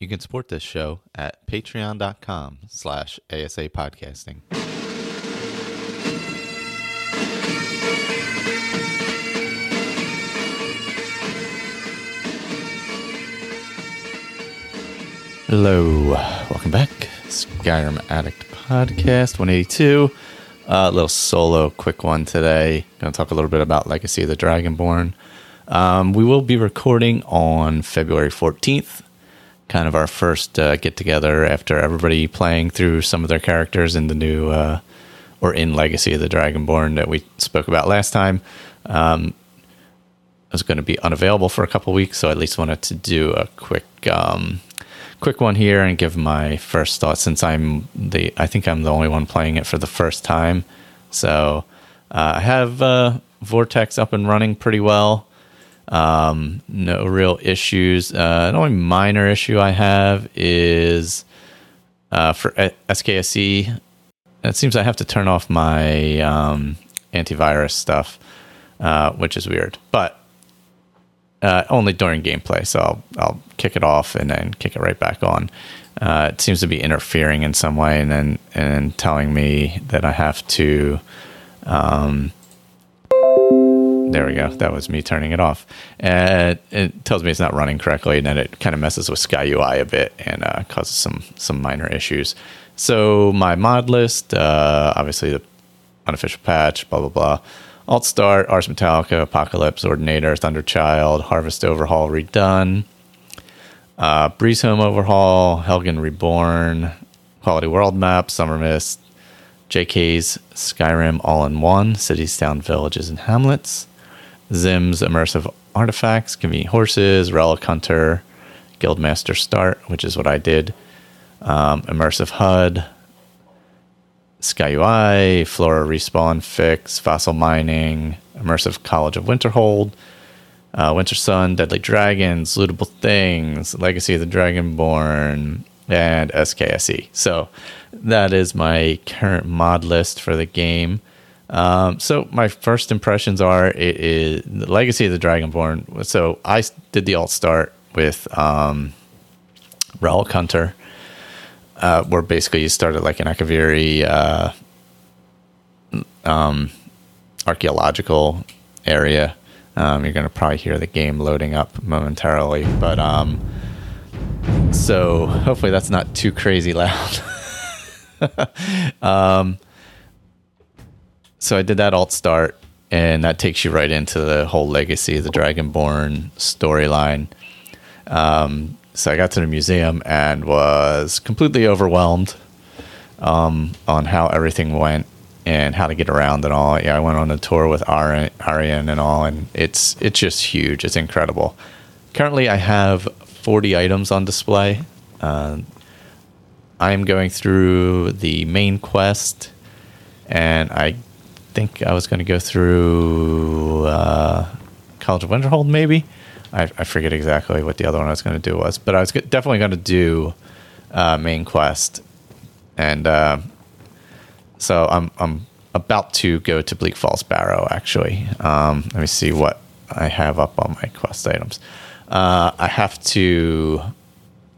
You can support this show at patreon.com slash ASA podcasting. Hello, welcome back. Skyrim Addict Podcast 182. A uh, little solo, quick one today. Going to talk a little bit about Legacy of the Dragonborn. Um, we will be recording on February 14th, kind of our first uh, get together after everybody playing through some of their characters in the new uh, or in Legacy of the Dragonborn that we spoke about last time. Um, I was going to be unavailable for a couple weeks, so I at least wanted to do a quick um, quick one here and give my first thoughts since I'm the I think I'm the only one playing it for the first time. So uh, I have uh, Vortex up and running pretty well. Um, no real issues. Uh, the only minor issue I have is uh, for SKSE. It seems I have to turn off my um, antivirus stuff, uh, which is weird. But uh, only during gameplay, so I'll, I'll kick it off and then kick it right back on. Uh, it seems to be interfering in some way, and then and telling me that I have to um, there we go. That was me turning it off. And it tells me it's not running correctly, and then it kind of messes with Sky UI a bit and uh, causes some some minor issues. So my mod list, uh, obviously the unofficial patch, blah blah blah. Alt start, Ars Metallica, Apocalypse, Ordinator, Thunderchild, Harvest Overhaul redone, uh, Breeze Home Overhaul, Helgen Reborn, Quality World Map, Summermyst, JK's Skyrim All in One, Cities, Town, Villages, and Hamlets, Zim's immersive artifacts, convenient horses, relic hunter, guildmaster start, which is what I did. Um, immersive HUD, Sky UI, Flora respawn fix, fossil mining, immersive College of Winterhold, uh, Winter Sun, Deadly Dragons, Lootable Things, Legacy of the Dragonborn, and SKSE. So that is my current mod list for the game. Um, so my first impressions are it is the Legacy of the Dragonborn. So I did the alt start with um, Hunter, uh, where basically you started like an Akaviri uh, um, archaeological area. Um, you're going to probably hear the game loading up momentarily, but um, so hopefully that's not too crazy loud. um, so I did that alt start, and that takes you right into the whole legacy the Dragonborn storyline. Um, so I got to the museum and was completely overwhelmed um, on how everything went and how to get around and all. Yeah, I went on a tour with Auryen and all, and it's it's just huge. It's incredible. Currently, I have 40 items on display. Uh, I am going through the main quest, and I think I was going to go through uh, College of Winterhold, maybe. I, I, forget exactly what the other one I was going to do was, but I was definitely going to do uh, main quest, and uh, so I'm I'm about to go to Bleak Falls Barrow. Actually, um, let me see what I have up on my quest items. Uh, I have to.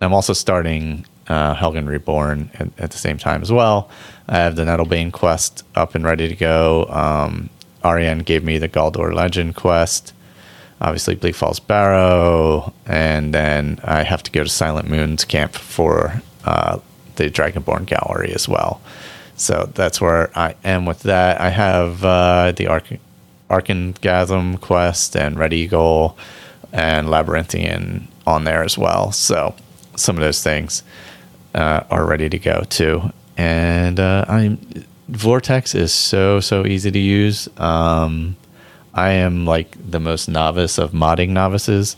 I'm also starting uh, Helgen Reborn at, at, the same time as well. I have the Nettlebane quest up and ready to go. Um, Auryen gave me the Gauldur Legend quest, obviously Bleak Falls Barrow, and then I have to go to Silent Moon's camp for uh, the Dragonborn Gallery as well. So that's where I am with that. I have uh, the Arkngthamz quest and Red Eagle and Labyrinthian on there as well. So some of those things uh, are ready to go too. And uh, I'm Vortex is so so easy to use. Um, I am like the most novice of modding novices,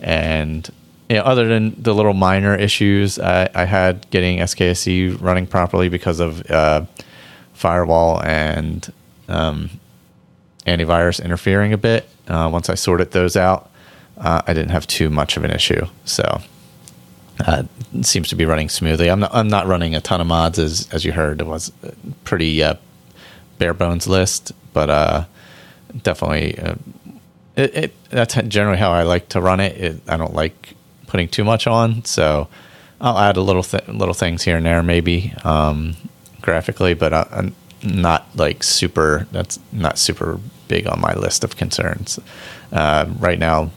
and you know, other than the little minor issues I, I had getting SKSE running properly because of uh, firewall and um, antivirus interfering a bit. Uh, once I sorted those out, uh, I didn't have too much of an issue. So uh, seems to be running smoothly. I'm not, I'm not running a ton of mods as as you heard. It was pretty uh, bare bones list, but uh, definitely uh, it, it, that's generally how I like to run it. it. I don't like putting too much on, so I'll add a little th- little things here and there, maybe um, graphically, but uh, I'm not like super. That's not super big on my list of concerns uh, right now.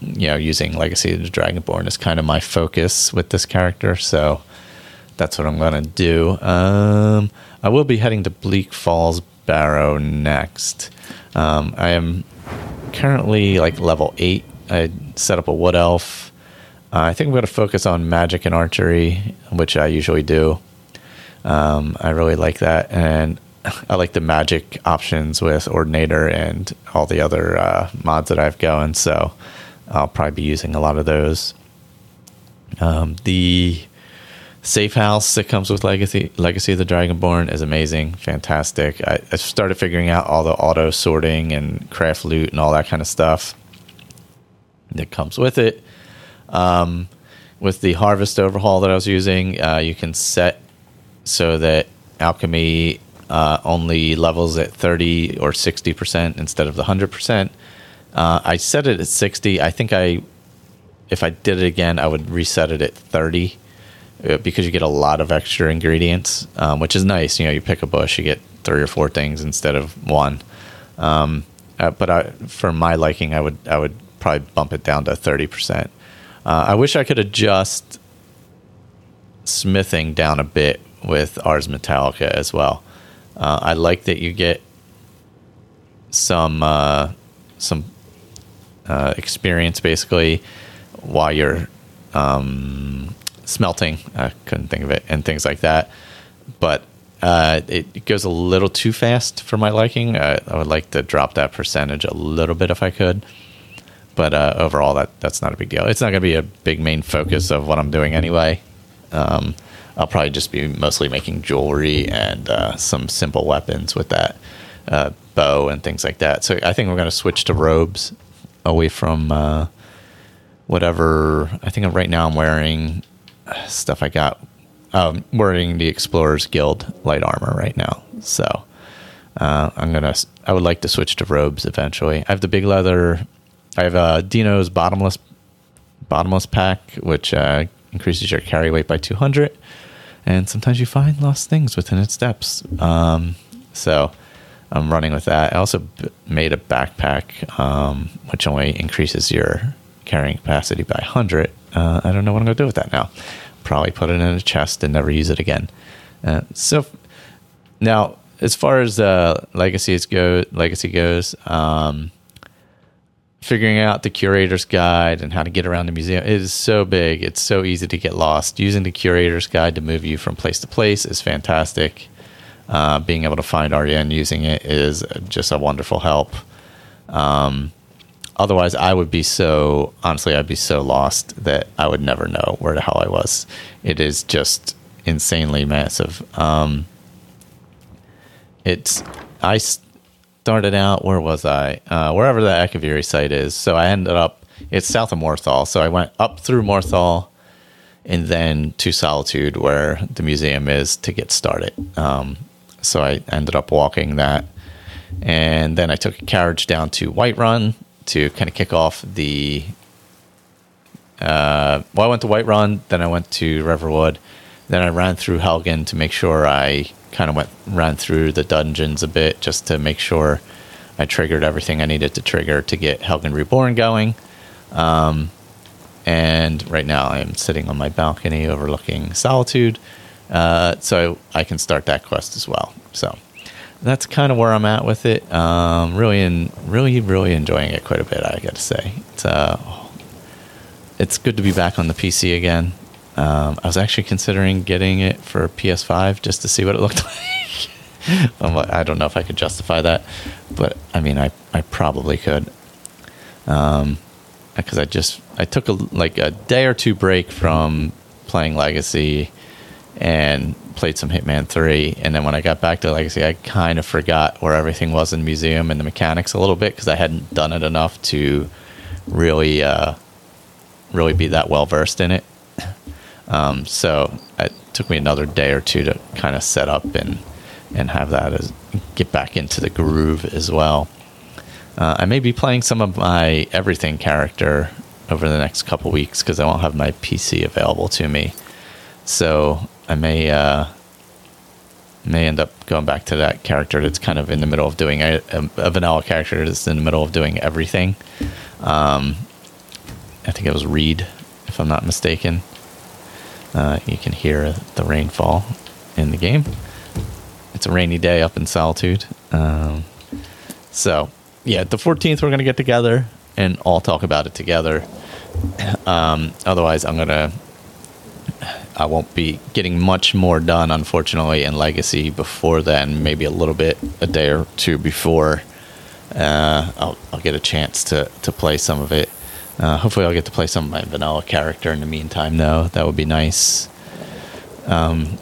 You know, using Legacy of the Dragonborn is kind of my focus with this character, so that's what I'm going to do. Um, I will be heading to Bleak Falls Barrow next. Um, I am currently like level eight. I set up a wood elf. Uh, I think I'm to focus on magic and archery, which I usually do. Um, I really like that, and I like the magic options with Ordinator and all the other uh, mods that I've going. So I'll probably be using a lot of those. Um, the safe house that comes with Legacy Legacy of the Dragonborn is amazing, fantastic. I, I started figuring out all the auto sorting and craft loot and all that kind of stuff that comes with it. Um, with the harvest overhaul that I was using, uh, you can set so that alchemy uh, only levels at 30 or 60% instead of the 100%. Uh, I set it at 60. I think I, if I did it again, I would reset it at 30 uh, because you get a lot of extra ingredients, um, which is nice. You know, you pick a bush, you get three or four things instead of one. Um, uh, but I, for my liking, I would I would probably bump it down to 30%. Uh, I wish I could adjust smithing down a bit with Ars Metallica as well. Uh, I like that you get some uh, some uh, experience basically while you're um, smelting. I couldn't think of it and things like that, but. Uh, it, goes a little too fast for my liking. I would like to drop that percentage a little bit if I could but uh, overall, that that's not a big deal. It's not going to be a big main focus of what I'm doing anyway. Um, I'll probably just be mostly making jewelry and uh, some simple weapons with that uh, bow and things like that. So I think we're going to switch to robes away from uh, whatever. I think right now I'm wearing stuff I got. Um, wearing the Explorers Guild light armor right now, so uh, I'm gonna. I would like to switch to robes eventually. I have the big leather I have uh, Dino's bottomless bottomless pack, which uh, increases your carry weight by 200, and sometimes you find lost things within its depths. Um, so I'm running with that. I also b- made a backpack, um, which only increases your carrying capacity by 100. Uh, I don't know what I'm going to do with that now. Probably put it in a chest and never use it again. Uh, so now, as far as uh, legacies go, legacy goes. Um, figuring out the curator's guide and how to get around the museum is so big it's so easy to get lost using the curator's guide to move you from place to place is fantastic uh, being able to find REN using it is just a wonderful help um, otherwise i would be so honestly i'd be so lost that i would never know where the hell i was it is just insanely massive um, it's i started out, where was I? Uh, wherever the Akaviri site is. So I ended up, it's south of Morthal. So I went up through Morthal and then to Solitude, where the museum is, to get started. Um, so I ended up walking that. And then I took a carriage down to Whiterun to kind of kick off the. Uh, well, I went to Whiterun, then I went to Riverwood, then I ran through Helgen to make sure I kind of went ran through the dungeons a bit just to make sure I triggered everything I needed to trigger to get Helgen Reborn going. Um, and right now I am sitting on my balcony overlooking Solitude, uh, so I can start that quest as well. So that's kind of where I'm at with it. Um, really, in, really, really enjoying it quite a bit. I got to say, it's uh, it's good to be back on the PC again. Um, I was actually considering getting it for PS5 just to see what it looked like. Like, I don't know if I could justify that, but I mean, I, I probably could. Um, because I just I took a like a day or two break from playing Legacy and played some Hitman 3 and then when I got back to Legacy I kind of forgot where everything was in the museum and the mechanics a little bit because I hadn't done it enough to really uh, really be that well versed in it um, so it took me another day or two to kind of set up and and have that as get back into the groove as well. Uh, I may be playing some of my everything character over the next couple weeks because I won't have my PC available to me. So I may uh, may end up going back to that character that's kind of in the middle of doing a, a vanilla character that's in the middle of doing everything. Um, I think it was Reed, if I'm not mistaken. Uh, you can hear the rainfall in the game. It's a rainy day up in Solitude. Um, so, yeah, the 14th, we're going to get together and all talk about it together. Um, otherwise, I'm going to. I won't be getting much more done, unfortunately, in Legacy before then. Maybe a little bit, a day or two before. Uh, I'll, I'll get a chance to, to play some of it. Uh, hopefully, I'll get to play some of my vanilla character in the meantime, though. That would be nice. Um,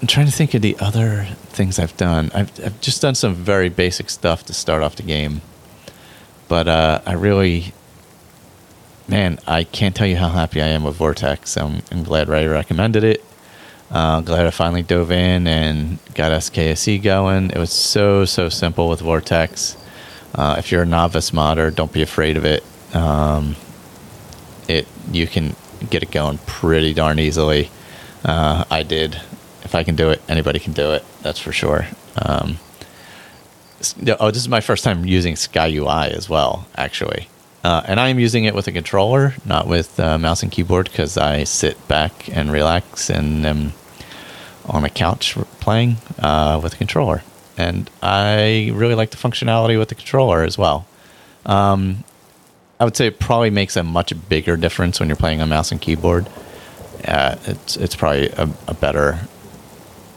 I'm trying to think of the other things I've done. I've, I've just done some very basic stuff to start off the game. But uh, I really, man, I can't tell you how happy I am with Vortex. I'm, I'm glad Ray recommended it. Uh, glad I finally dove in and got SKSE going. It was so, so simple with Vortex. Uh, if you're a novice modder, don't be afraid of it. Um, it you can get it going pretty darn easily. Uh, I did if I can do it, anybody can do it. That's for sure. Um, oh, this is my first time using Sky UI as well, actually. Uh, and I am using it with a controller, not with uh, mouse and keyboard, because I sit back and relax and am on a couch playing uh, with a controller. And I really like the functionality with the controller as well. Um, I would say it probably makes a much bigger difference when you're playing on mouse and keyboard. Uh, it's it's probably a, a better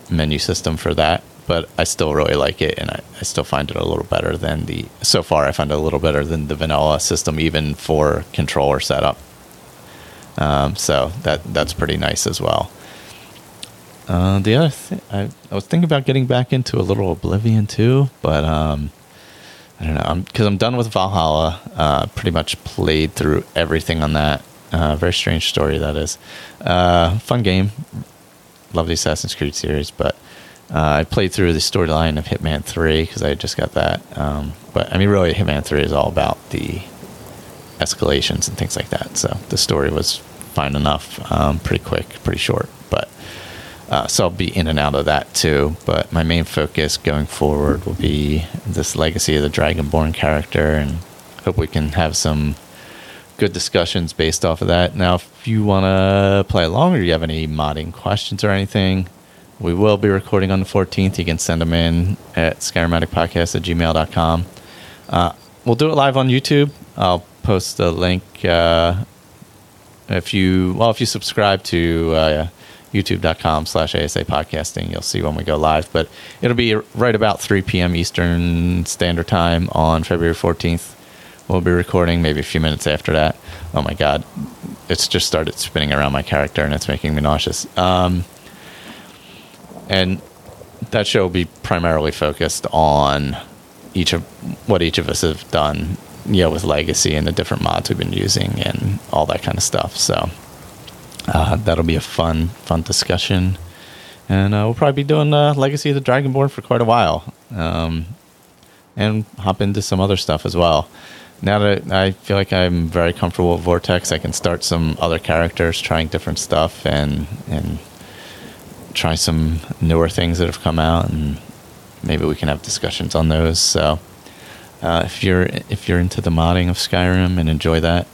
menu system for that, but I still really like it, and I, I still find it a little better than the. So far, I find it a little better than the vanilla system, even for controller setup. Um, so that that's pretty nice as well. Uh, the other thing, I, I was thinking about getting back into a little Oblivion too, but um, I don't know, because I'm, I'm, done with Valhalla. Uh, pretty much played through everything on that. Uh, very strange story that is. Uh, fun game, love the Assassin's Creed series, but uh, I played through the storyline of Hitman 3 because I just got that. Um, but I mean, really, Hitman 3 is all about the escalations and things like that. So the story was fine enough, um, pretty quick, pretty short. But uh, so I'll be in and out of that too. But my main focus going forward will be this legacy of the Dragonborn character, and hope we can have some good discussions based off of that. Now, if you want to play along or you have any modding questions or anything, we will be recording on the 14th. You can send them in at skyrimaddictpodcast at gmail.com. Uh, we'll do it live on YouTube. I'll post the link uh, if you well if you subscribe to uh, youtube.com slash asa podcasting you'll see when we go live but it'll be right about 3 p.m eastern standard time on february 14th we'll be recording maybe a few minutes after that. Oh my god, it's just started spinning around my character and it's making me nauseous. Um, and that show will be primarily focused on each of what each of us have done, you know, with Legacy and the different mods we've been using and all that kind of stuff. So uh, that'll be a fun, fun discussion. And uh, we'll probably be doing uh, Legacy of the Dragonborn for quite a while. Um, and hop into some other stuff as well now that I feel like I'm very comfortable with Vortex, I can start some other characters, trying different stuff, and and try some newer things that have come out, and maybe we can have discussions on those. So, uh, if you're if you're into the modding of Skyrim and enjoy that,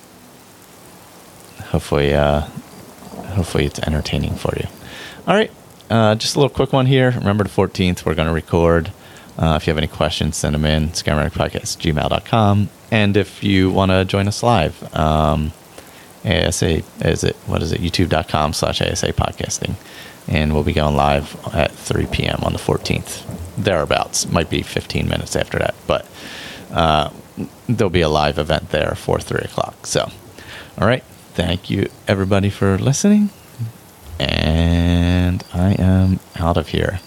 hopefully, uh, hopefully it's entertaining for you. All right, uh, just a little quick one here. Remember the 14th, we're going to record. Uh, if you have any questions, send them in, skyrimaddictpodcast@gmail.com. And if you want to join us live, um, ASA is it what is it youtube.com slash ASA podcasting, and we'll be going live at 3 p.m. on the 14th, thereabouts. Might be 15 minutes after that, but uh, there'll be a live event there for 3 o'clock. So, all right, thank you everybody for listening, and I am out of here.